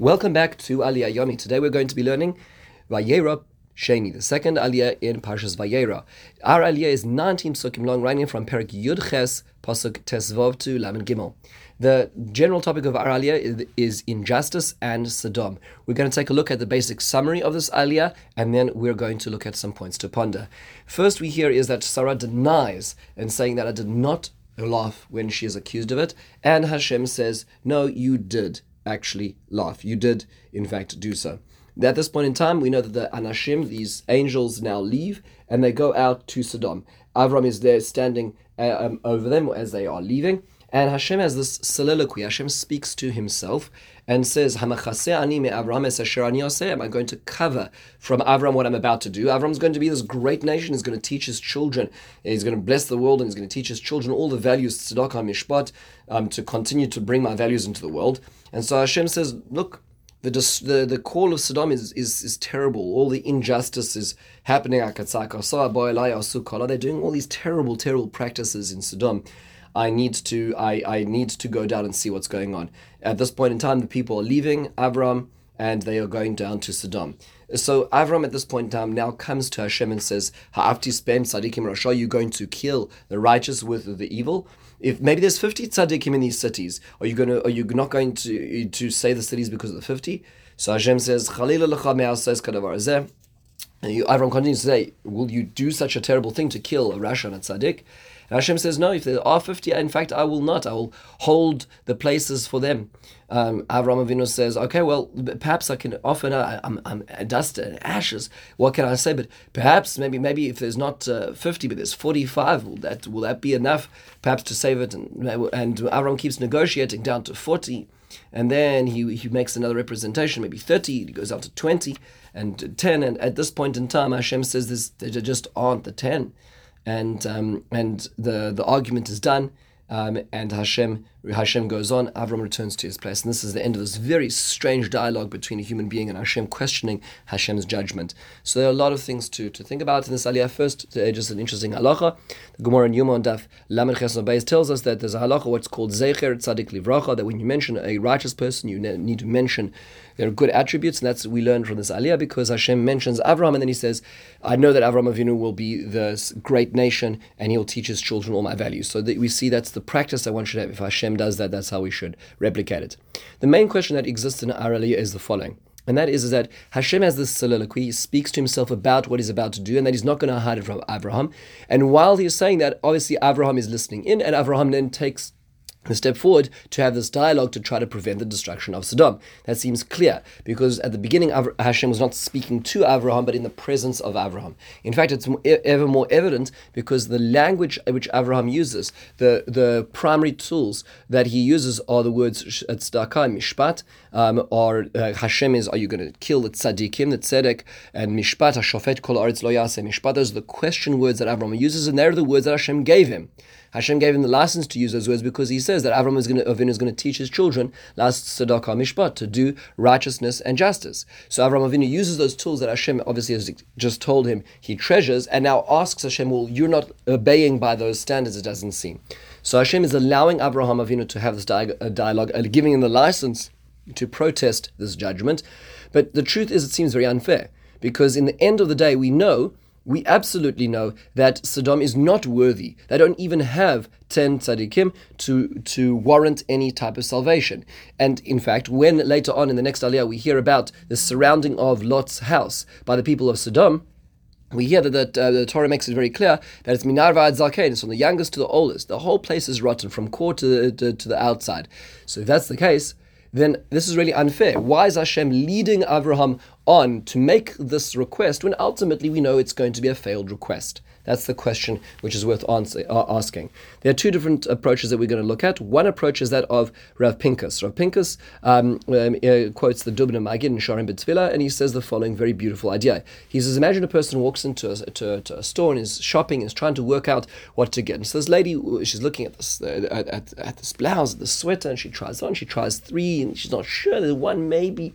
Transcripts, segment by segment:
Welcome back to Aliyah Yomi. Today we're going to be learning Vayera Sheni, the second Aliyah in Parshas Vayera. Our Aliyah is 19 psukim long, running from Perik Yud Ches, Pasuk Tesvav to Lamed Gimel. The general topic of our Aliyah is injustice and Sodom. We're going to take a look at the basic summary of this Aliyah, and then we're going to look at some points to ponder. First, we hear is that Sarah denies and saying that I did not laugh when she is accused of it, and Hashem says, No, you did actually laugh. You did, in fact, do so. At this point in time, we know that the Anashim, these angels, now leave and they go out to Sodom. Avram is there standing uh, um, over them as they are leaving. And Hashem has this soliloquy. Hashem speaks to himself and says, Am I going to cover from Avram what I'm about to do? Avram's going to be this great nation. He's going to teach his children. He's going to bless the world and he's going to teach his children all the values, tzedakah, mishpat, um, to continue to bring my values into the world. And so Hashem says, Look, the, the, the call of Sodom is, is, is terrible. All the injustice is happening. They're doing all these terrible, terrible practices in Sodom. I need to I, I need to go down and see what's going on. At this point in time, the people are leaving Avram and they are going down to Sodom. So Avram at this point in time now comes to Hashem and says, Ha'afti spem tzadikim rasha, are you going to kill the righteous with the evil? If maybe there's 50 tzaddikim in these cities, are you gonna are you not going to to say the cities because of the 50? So Hashem says, lecha says kadavar and Avram continues to say, Will you do such a terrible thing to kill a Rasha and a Tzaddik? And Hashem says, No, if there are 50, in fact, I will not. I will hold the places for them. Um, Avram Avinu says, Okay, well, perhaps I can offer, I'm, I'm dust and ashes. What can I say? But perhaps, maybe maybe if there's not uh, 50, but there's 45, will that, will that be enough perhaps to save it? And, and Avram keeps negotiating down to 40. And then he, he makes another representation, maybe 30, he goes out to 20 and 10. And at this point in time, Hashem says this, there just aren't the 10. And, um, and the, the argument is done. Um, and Hashem Hashem goes on, Avram returns to his place. And this is the end of this very strange dialogue between a human being and Hashem questioning Hashem's judgment. So there are a lot of things to, to think about in this aliyah. First, uh, just an interesting halacha. The Gemara in Yoma Daf Lamed Ches tells us that there's a halacha, what's called Zecher Tzadik Livracha, that when you mention a righteous person, you need to mention their good attributes. And that's we learn from this aliyah because Hashem mentions Avram and then he says, I know that Avram Avinu will be this great nation and he'll teach his children all my values. So that we see that's the practice that one should have if Hashem Hashem does that, that's how we should replicate it. The main question that exists in our aliyah is the following. And that is, is that Hashem has this soliloquy, he speaks to himself about what he's about to do, and that he's not going to hide it from Abraham. And while he's saying that, obviously Abraham is listening in, and Abraham then takes a step forward to have this dialogue to try to prevent the destruction of Sodom. That seems clear because at the beginning, Hashem was not speaking to Abraham, but in the presence of Abraham. In fact, it's ever more evident because the language which Abraham uses, the, the primary tools that he uses are the words tzedakah and mishpat, um, or uh, Hashem is, are you going to kill the tzaddikim, the tzedek, and mishpat, hashofet kol aretz lo mishpat. Those are the question words that Abraham uses, and they're the words that Hashem gave him. Hashem gave him the license to use those words because he says that Avram is going to, Avinu is going to teach his children last tzedakah mishpat to do righteousness and justice. So Avram Avinu uses those tools that Hashem obviously has just told him he treasures, and now asks Hashem, "Well, you're not obeying by those standards." It doesn't seem. So Hashem is allowing Avraham Avinu to have this dialogue, uh, giving him the license to protest this judgment. But the truth is, it seems very unfair because in the end of the day, we know we absolutely know that Sodom is not worthy. They don't even have 10 tzaddikim to, to warrant any type of salvation. And in fact, when later on in the next aliyah we hear about the surrounding of Lot's house by the people of Sodom, we hear that, that uh, the Torah makes it very clear that it's Minarva ad Zaken, it's from the youngest to the oldest. The whole place is rotten from core to the, to, to the outside. So if that's the case, then this is really unfair. Why is Hashem leading Abraham on to make this request when ultimately we know it's going to be a failed request? That's the question which is worth answer, uh, asking. There are two different approaches that we're going to look at. One approach is that of Rav Pinkus. Rav Pinkus um, um, uh, quotes the Dubno Magid in Sha'arim B'Tefillah, and he says the following very beautiful idea. He says, imagine a person walks into a, to, to a store and is shopping and is trying to work out what to get. And so this lady, she's looking at this, uh, at, at, this blouse, the sweater, and she tries on, she tries three, and she's not sure. There's one maybe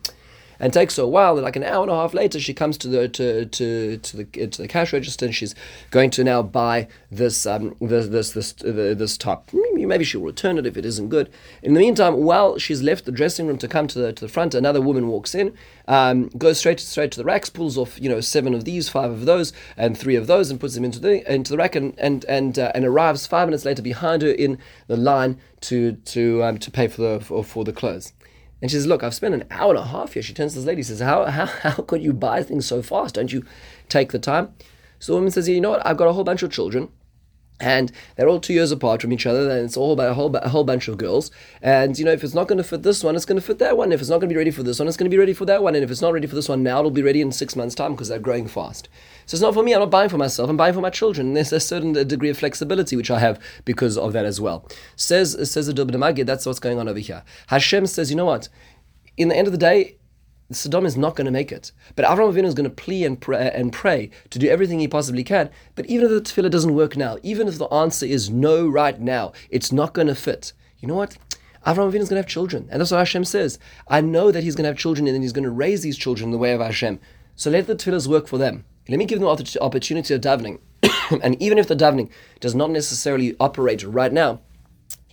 And takes her a while. Like an hour and a half later, she comes to the to to, to the to the cash register and she's going to now buy this um this this this this top. Maybe she will return it if it isn't good. In the meantime, while she's left the dressing room to come to the to the front, another woman walks in, um, goes straight straight to the racks, pulls off you know seven of these, five of those, and three of those, and puts them into the into the rack, and and and, uh, and arrives five minutes later behind her in the line to to um, to pay for the for, for the clothes. And she says, Look, I've spent an hour and a half here. She turns to this lady says, how, how, how could you buy things so fast? Don't you take the time? So the woman says, You know what? I've got a whole bunch of children and they're all two years apart from each other, and it's all about a whole, a whole bunch of girls. And you know, if it's not going to fit this one, it's going to fit that one. If it's not going to be ready for this one, it's going to be ready for that one. And if it's not ready for this one now, it'll be ready in six months' time because they're growing fast. So it's not for me. I'm not buying for myself. I'm buying for my children. And there's a certain degree of flexibility which I have because of that as well. Says says the Magid. That's what's going on over here. Hashem says, you know what? In the end of the day, Sodom is not going to make it. But Avram Avinu is going to plea and pray, and pray to do everything he possibly can. But even if the tefillah doesn't work now, even if the answer is no right now, it's not going to fit. You know what? Avram Avinu is going to have children. And that's what Hashem says. I know that he's going to have children and then he's going to raise these children in the way of Hashem. So let the tefillahs work for them. Let me give them the opportunity of davening. and even if the davening does not necessarily operate right now,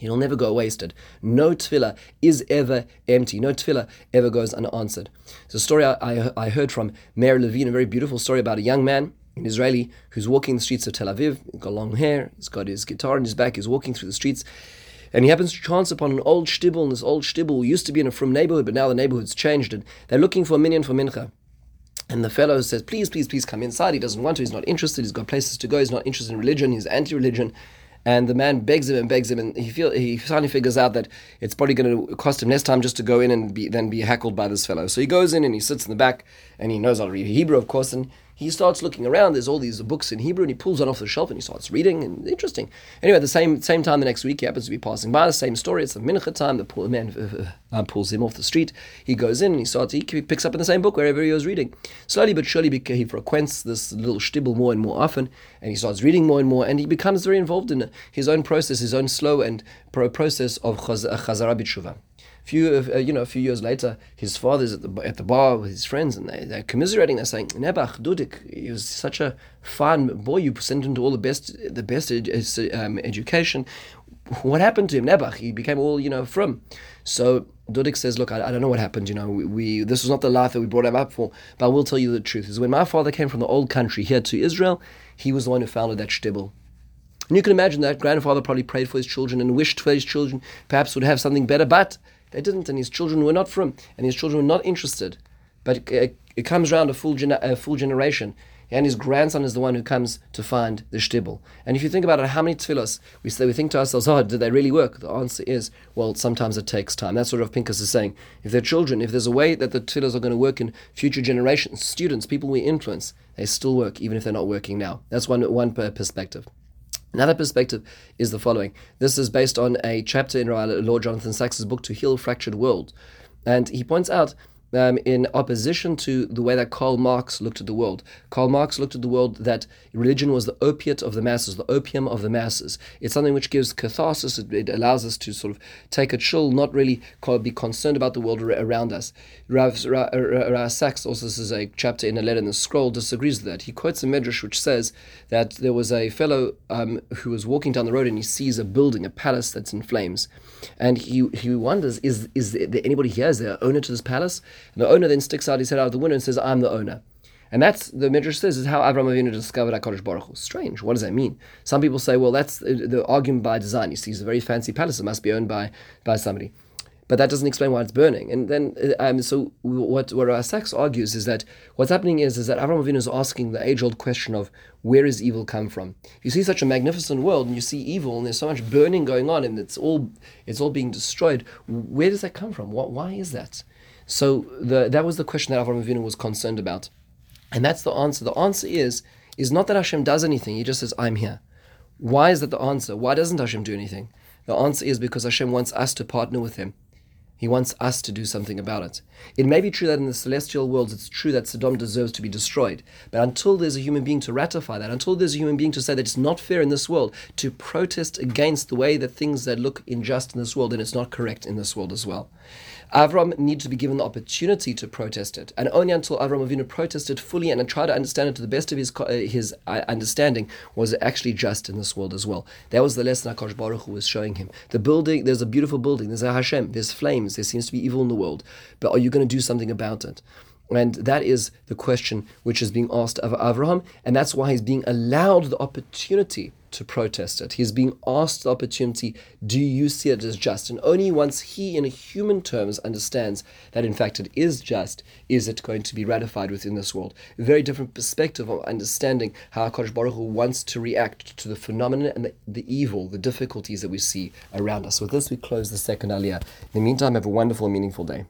It'll never go wasted. No tefillah is ever empty. No tefillah ever goes unanswered. It's a story I, I, heard from Mary Levine, a very beautiful story about a young man, an Israeli, who's walking the streets of Tel Aviv. He's got long hair, he's got his guitar in his back, he's walking through the streets. And he happens to chance upon an old shtibel, and this old shtibel used to be in a frum neighborhood, but now the neighborhood's changed, and they're looking for a minyan for mincha. And the fellow says, Please, please, please come inside. He doesn't want to, he's not interested, he's got places to go, he's not interested in religion, he's anti religion. And the man begs him and begs him, and he feel he finally figures out that it's probably going to cost him less time just to go in and be, then be heckled by this fellow. So he goes in and he sits in the back, and he knows how to read Hebrew, of course, and he starts looking around. There's all these books in Hebrew, and he pulls one off the shelf and he starts reading. And interesting. Anyway, at the same same time the next week, he happens to be passing by the same story. It's the mincha time. The poor man uh, uh, pulls him off the street. He goes in and he starts. He picks up in the same book wherever he was reading. Slowly but surely, he frequents this little shtibel more and more often, and he starts reading more and more, and he becomes very involved in his own process, his own slow and process of chazara b'tshuva few, uh, you know, a few years later, his father's at the at the bar with his friends, and they, they're commiserating. They're saying, "Nebach Dudik, he was such a fine boy. You sent him to all the best, the best ed- um, education. What happened to him, Nebach? He became all, you know, frum." So Dudik says, "Look, I, I, don't know what happened. You know, we, we, this was not the life that we brought him up for. But I will tell you the truth: is when my father came from the old country here to Israel, he was the one who founded that shtibel." And you can imagine that grandfather probably prayed for his children and wished for his children perhaps would have something better, but they didn't, and his children were not frum, and his children were not interested. But it, it comes around a full, a full generation, and his grandson is the one who comes to find the shtibel. And if you think about it, how many tefillos we say, we think to ourselves, oh, did they really work? The answer is, well, sometimes it takes time. That's what Rav Pinkus is saying. If they're children, if there's a way that the tefillos are going to work in future generations, students, people we influence, they still work, even if they're not working now. That's one, one perspective. Another perspective is the following. This is based on a chapter in Lord Jonathan Sacks's book To Heal Fractured World. And he points out um, in opposition to the way that Karl Marx looked at the world. Karl Marx looked at the world that religion was the opiate of the masses, the opium of the masses. It's something which gives catharsis. It, it allows us to sort of take a chill, not really be concerned about the world around us. Rav, Rav, Sacks also says a chapter in a letter in the scroll disagrees with that. He quotes a medrash which says that there was a fellow um, who was walking down the road and he sees a building, a palace that's in flames, and he he wonders, is is there anybody here? Is there an owner to this palace? And the owner then sticks out his head out of the window and says, I'm the owner. And that's, the Midrash says, is how Avram Avinu discovered HaKadosh Baruch Hu. Strange. What does that mean? Some people say, well, that's the argument by design. He sees a very fancy palace. It must be owned by, by somebody. But that doesn't explain why it's burning. And then, uh, um, so what, what Rav Sacks argues is that what's happening is, is that Avram Avinu is asking the age-old question of where does evil come from? You see such a magnificent world, and you see evil, and there's so much burning going on, and it's all it's all being destroyed. Where does that come from? What, why is that? So the, that was the question that Avraham Avinu was concerned about. And that's the answer. The answer is, is not that Hashem does anything, He just says, I'm here. Why is that the answer? Why doesn't Hashem do anything? The answer is because Hashem wants us to partner with Him. He wants us to do something about it. It may be true that in the celestial worlds it's true that Sodom deserves to be destroyed. But until there's a human being to ratify that, until there's a human being to say that it's not fair in this world, to protest against the way that things that look unjust in this world, then it's not correct in this world as well. Avram needs to be given the opportunity to protest it, and only until Avram Avinu protested fully and tried to understand it to the best of his uh, his uh, understanding was it actually just in this world as well. That was the lesson Hakadosh Baruch Hu was showing him. The building, there's a beautiful building, there's a Hashem, there's flames, there seems to be evil in the world, but are you going to do something about it? And that is the question which is being asked of Avraham, and that's why he's being allowed the opportunity to protest it. He's being asked the opportunity, do you see it as just? And only once he, in human terms, understands that in fact it is just, is it going to be ratified within this world. A very different perspective of understanding how HaKadosh Baruch Hu wants to react to the phenomenon and the, the evil, the difficulties that we see around us. With this, we close the second aliyah. In the meantime, have a wonderful meaningful day.